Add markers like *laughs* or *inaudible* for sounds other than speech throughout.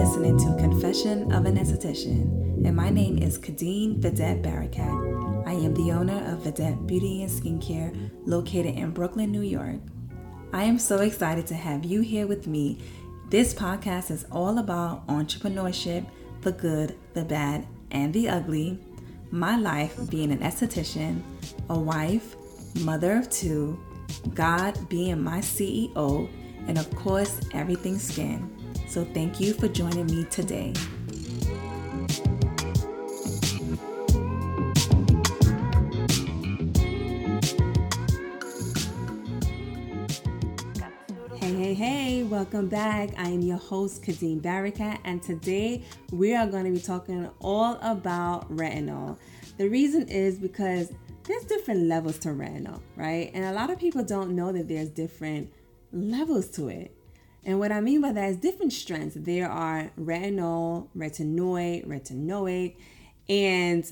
listening to Confession of an Esthetician, and my name is Kadeen Vedette Barakat. I am the owner of Vedette Beauty and Skincare located in Brooklyn, New York. I am so excited to have you here with me. This podcast is all about entrepreneurship, the good, the bad, and the ugly. My life being an esthetician, a wife, mother of two, God being my CEO, and of course, everything skin. So, thank you for joining me today. Hey, hey, hey, welcome back. I am your host, Kadeen Barakat, and today we are going to be talking all about retinol. The reason is because there's different levels to retinol, right? And a lot of people don't know that there's different levels to it. And what I mean by that is different strengths. There are retinol, retinoid, retinoic, and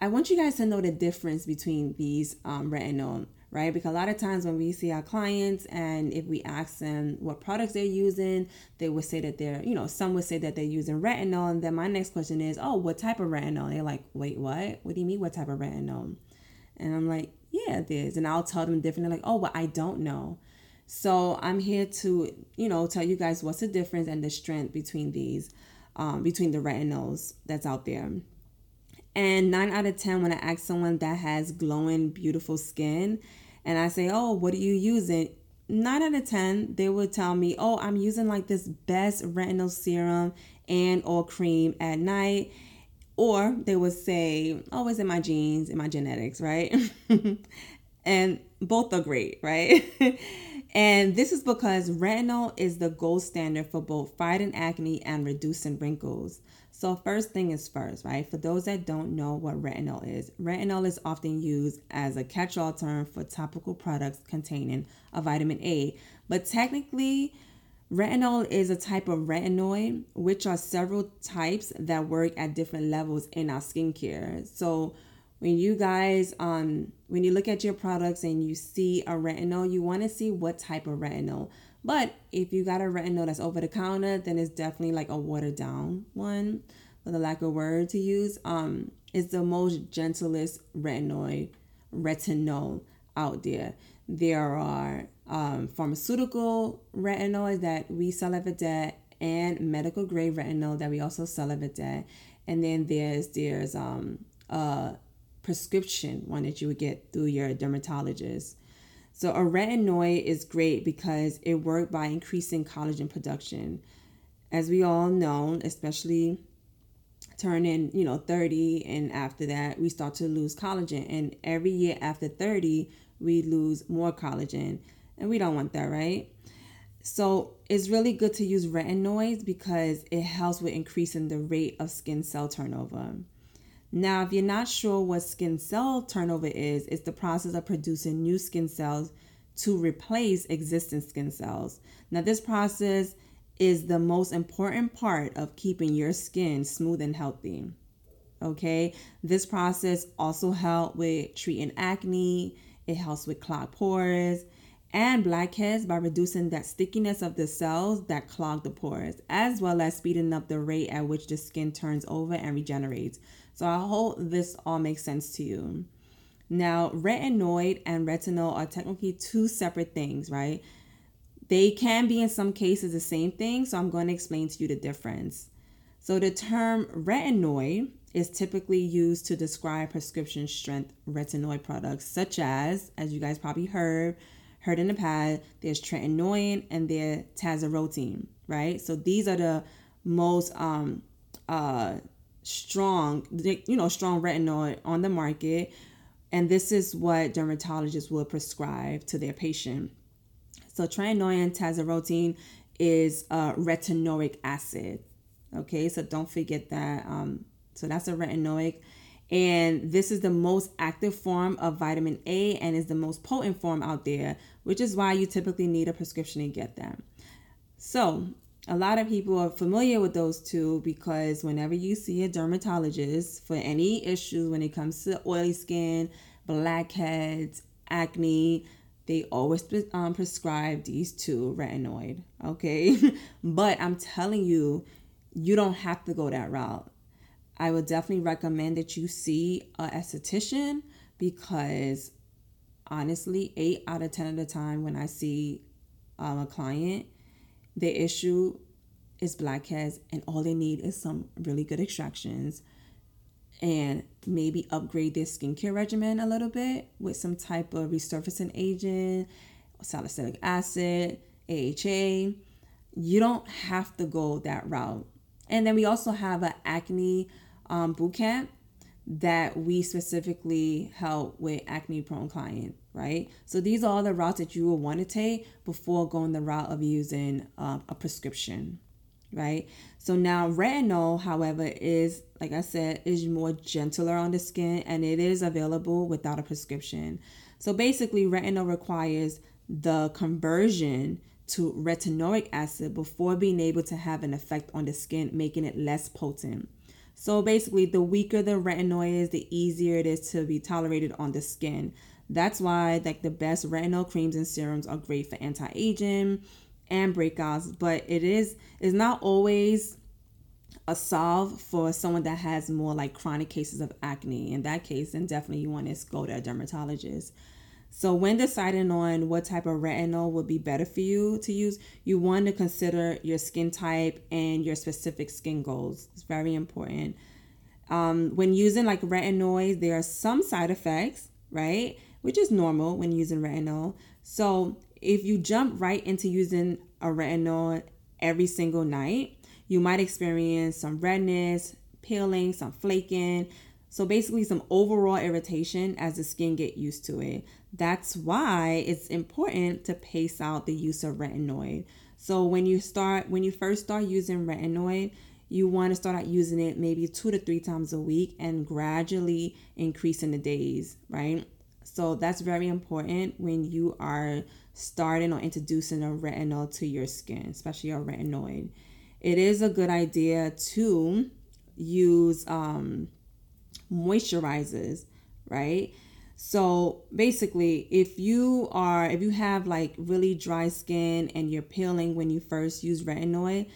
I want you guys to know the difference between these um, retinol, right? Because a lot of times when we see our clients and if we ask them what products they're using, they would say that they're, you know, some would say that they're using retinol. And then my next question is, oh, what type of retinol? they're like, wait, what? What do you mean, what type of retinol? And I'm like, yeah, there's. And I'll tell them differently, like, oh, well, I don't know. So I'm here to, you know, tell you guys what's the difference and the strength between these, um, between the retinols that's out there. And nine out of 10, when I ask someone that has glowing, beautiful skin, and I say, oh, what are you using? Nine out of 10, they would tell me, oh, I'm using like this best retinol serum and or cream at night. Or they would say, oh, it's in my genes, in my genetics, right? *laughs* and both are great, right? *laughs* And this is because retinol is the gold standard for both fighting acne and reducing wrinkles. So, first thing is first, right? For those that don't know what retinol is, retinol is often used as a catch all term for topical products containing a vitamin A. But technically, retinol is a type of retinoid, which are several types that work at different levels in our skincare. So, when you guys um when you look at your products and you see a retinol you want to see what type of retinol. But if you got a retinol that's over the counter then it's definitely like a watered down one for the lack of word to use. Um it's the most gentlest retinoid retinol out there. There are um, pharmaceutical retinoids that we sell at Vedette and medical grade retinol that we also sell at Vedette and then there's there's um uh prescription one that you would get through your dermatologist. So a retinoid is great because it works by increasing collagen production. As we all know, especially turning, you know, 30 and after that, we start to lose collagen. And every year after 30, we lose more collagen. And we don't want that, right? So it's really good to use retinoids because it helps with increasing the rate of skin cell turnover. Now, if you're not sure what skin cell turnover is, it's the process of producing new skin cells to replace existing skin cells. Now, this process is the most important part of keeping your skin smooth and healthy. Okay, this process also helps with treating acne, it helps with clogged pores and blackheads by reducing that stickiness of the cells that clog the pores, as well as speeding up the rate at which the skin turns over and regenerates. So I hope this all makes sense to you. Now, retinoid and retinol are technically two separate things, right? They can be in some cases the same thing, so I'm going to explain to you the difference. So the term retinoid is typically used to describe prescription strength retinoid products, such as, as you guys probably heard, heard in the past, there's tretinoin and there's tazarotene, right? So these are the most um, uh, strong, you know, strong retinoid on the market. And this is what dermatologists will prescribe to their patient. So tretinoin tazarotene is a retinoic acid. Okay, so don't forget that. Um, so that's a retinoic. And this is the most active form of vitamin A and is the most potent form out there, which is why you typically need a prescription to get them. So a lot of people are familiar with those two because whenever you see a dermatologist for any issues when it comes to oily skin, blackheads, acne, they always um, prescribe these two retinoid. Okay, *laughs* but I'm telling you, you don't have to go that route. I would definitely recommend that you see a esthetician because honestly, eight out of 10 of the time when I see um, a client, the issue is blackheads and all they need is some really good extractions and maybe upgrade their skincare regimen a little bit with some type of resurfacing agent, salicylic acid, AHA. You don't have to go that route. And then we also have an acne um, boot camp that we specifically help with acne prone clients, right? So these are all the routes that you will want to take before going the route of using uh, a prescription, right? So now retinol, however, is like I said, is more gentler on the skin and it is available without a prescription. So basically, retinol requires the conversion to retinoic acid before being able to have an effect on the skin, making it less potent. So basically, the weaker the retinol is, the easier it is to be tolerated on the skin. That's why like the best retinol creams and serums are great for anti-aging and breakouts, but it is is not always a solve for someone that has more like chronic cases of acne. In that case, then definitely you want to go to a dermatologist. So when deciding on what type of retinol would be better for you to use, you want to consider your skin type and your specific skin goals. It's very important. Um, when using like retinoids, there are some side effects, right? Which is normal when using retinol. So if you jump right into using a retinol every single night, you might experience some redness, peeling, some flaking, so basically some overall irritation as the skin get used to it. That's why it's important to pace out the use of retinoid. So when you start when you first start using retinoid, you want to start out using it maybe 2 to 3 times a week and gradually increasing the days, right? So that's very important when you are starting or introducing a retinol to your skin, especially a retinoid. It is a good idea to use um, moisturizers, right? So basically, if you are if you have like really dry skin and you're peeling when you first use retinoid,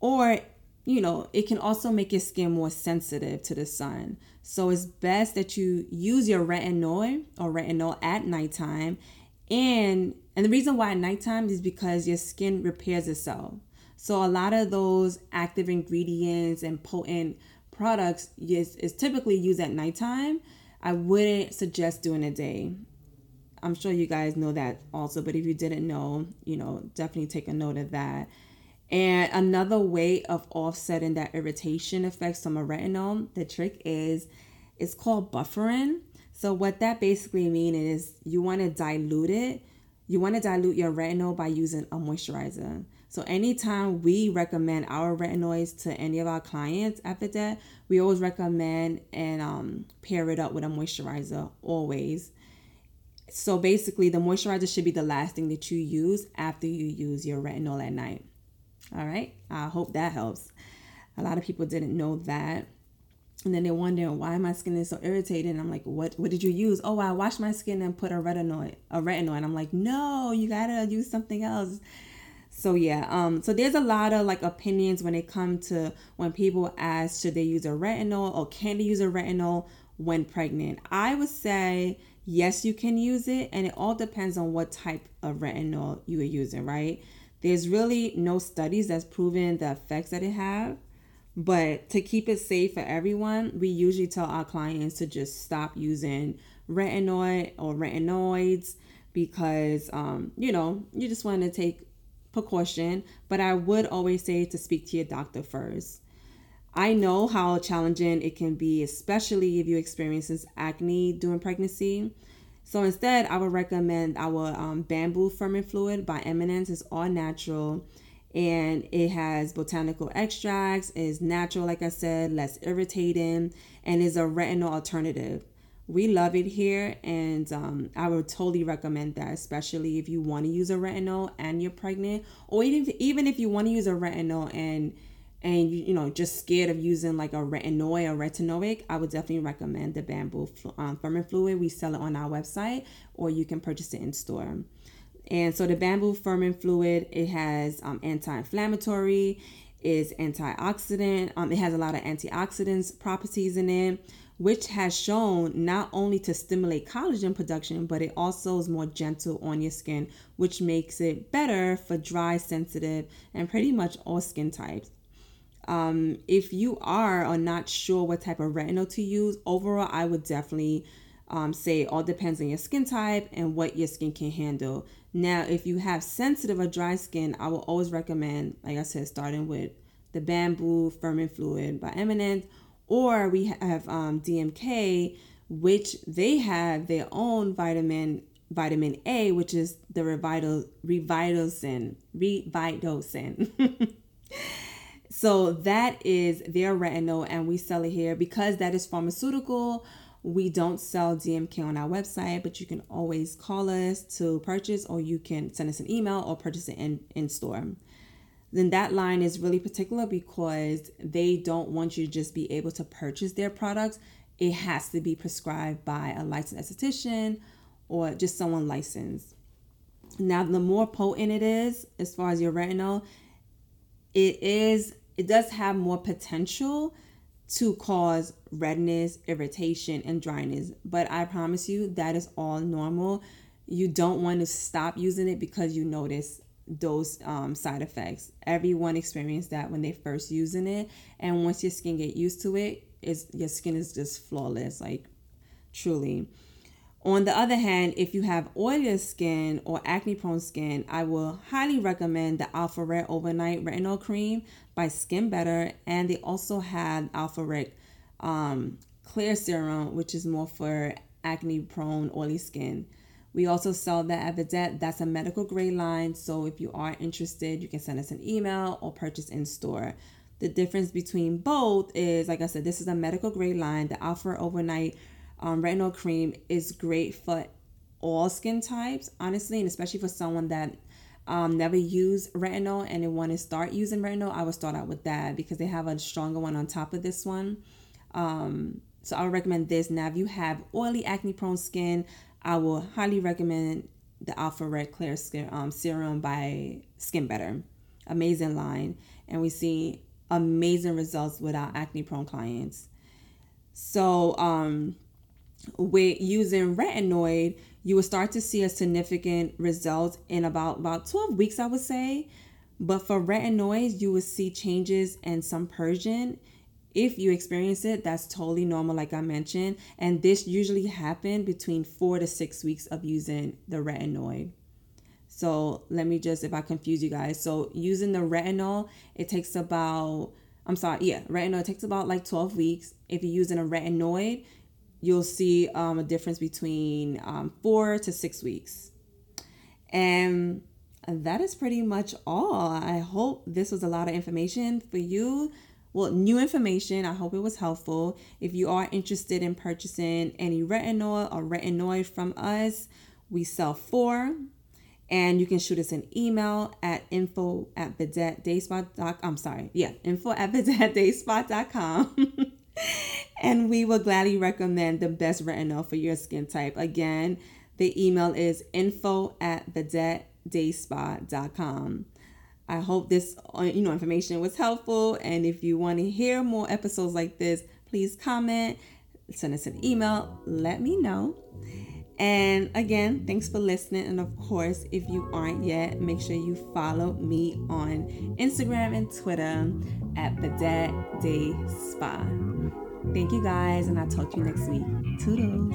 or you know, it can also make your skin more sensitive to the sun. So it's best that you use your retinoid or retinol at nighttime. And and the reason why at nighttime is because your skin repairs itself. So a lot of those active ingredients and potent products is, is typically used at nighttime. I wouldn't suggest doing a day. I'm sure you guys know that also, but if you didn't know, you know, definitely take a note of that. And another way of offsetting that irritation effects from a retinol, the trick is it's called buffering. So what that basically means is you want to dilute it. You want to dilute your retinol by using a moisturizer. So anytime we recommend our retinoids to any of our clients after that, we always recommend and um, pair it up with a moisturizer always. So basically, the moisturizer should be the last thing that you use after you use your retinol at night. All right, I hope that helps. A lot of people didn't know that. And then they're wondering why my skin is so irritated. And I'm like, what what did you use? Oh, I washed my skin and put a retinol, a retinol. And I'm like, no, you gotta use something else so yeah um so there's a lot of like opinions when it comes to when people ask should they use a retinol or can they use a retinol when pregnant? I would say yes you can use it and it all depends on what type of retinol you are using right? There's really no studies that's proven the effects that it have but to keep it safe for everyone we usually tell our clients to just stop using retinoid or retinoids because um, you know you just want to take precaution, but I would always say to speak to your doctor first. I know how challenging it can be, especially if you experience acne during pregnancy. So instead, I would recommend our um, bamboo firming fluid by Eminence. It's all natural and it has botanical extracts, is natural, like I said, less irritating, and is a retinol alternative we love it here and um, i would totally recommend that especially if you want to use a retinol and you're pregnant or even if, even if you want to use a retinol and and you, know just scared of using like a retinoid or retinoic i would definitely recommend the bamboo um, firming fluid. We sell it on our website or you can purchase it in store. And so the bamboo firming fluid it has um, anti-inflammatory is antioxidant. Um, it has a lot of antioxidants properties in it, which has shown not only to stimulate collagen production, but it also is more gentle on your skin, which makes it better for dry, sensitive, and pretty much all skin types. Um, if you are or not sure what type of retinol to use, overall, I would definitely um, say all depends on your skin type and what your skin can handle. Now, if you have sensitive or dry skin, I will always recommend, like I said, starting with the Bamboo Firming Fluid by Eminence, or we have um, DMK, which they have their own vitamin vitamin A, which is the Revital Revitocin Revitocin. *laughs* so that is their retinol, and we sell it here because that is pharmaceutical. We don't sell DMK on our website, but you can always call us to purchase, or you can send us an email or purchase it in, in store. Then that line is really particular because they don't want you to just be able to purchase their products. It has to be prescribed by a licensed esthetician or just someone licensed. Now, the more potent it is, as far as your retinol, it is it does have more potential to cause redness, irritation, and dryness. But I promise you, that is all normal. You don't want to stop using it because you notice those um, side effects. Everyone experienced that when they first using it, and once your skin get used to it, is your skin is just flawless, like truly. On the other hand, if you have oily skin or acne prone skin, I will highly recommend the AlphaRet Overnight Retinol Cream by Skin Better. And they also have AlphaRet um, Clear Serum, which is more for acne prone oily skin. We also sell that at Vedette. That's a medical grade line. So if you are interested, you can send us an email or purchase in store. The difference between both is, like I said, this is a medical grade line. The Alpha Overnight um, retinol cream is great for all skin types, honestly, and especially for someone that um, never used retinol and they want to start using retinol, I would start out with that because they have a stronger one on top of this one. Um, so I would recommend this. Now, if you have oily, acne prone skin, I will highly recommend the AlphaRet Clear Skin um, Serum by Skin Better. Amazing line. And we see amazing results with our acne prone clients. So, um, with using retinoid, you will start to see a significant result in about about 12 weeks, I would say. But for retinoids, you will see changes and some purging. If you experience it, that's totally normal, like I mentioned. And this usually happen between four to six weeks of using the retinoid. So let me just, if I confuse you guys. So using the retinol, it takes about, I'm sorry, yeah, retinol, it takes about like 12 weeks. If you're using a retinoid, you'll see um, a difference between um, four to six weeks. And that is pretty much all. I hope this was a lot of information for you. Well, new information. I hope it was helpful. If you are interested in purchasing any retinol or retinoid from us, we sell four. And you can shoot us an email at info at vedettedayspa.com. I'm sorry. Yeah, info at vedettedayspa.com. *laughs* and we will gladly recommend the best retinol for your skin type. Again, the email is info at vedettedayspa.com. I hope this uh, you know information was helpful and if you want to hear more episodes like this, please comment, send us an email, let me know. And again, thanks for listening. And of course, if you aren't yet, make sure you follow me on Instagram and Twitter at Vedette Day Spa. Thank you guys, and I'll talk to you next week. Toodles.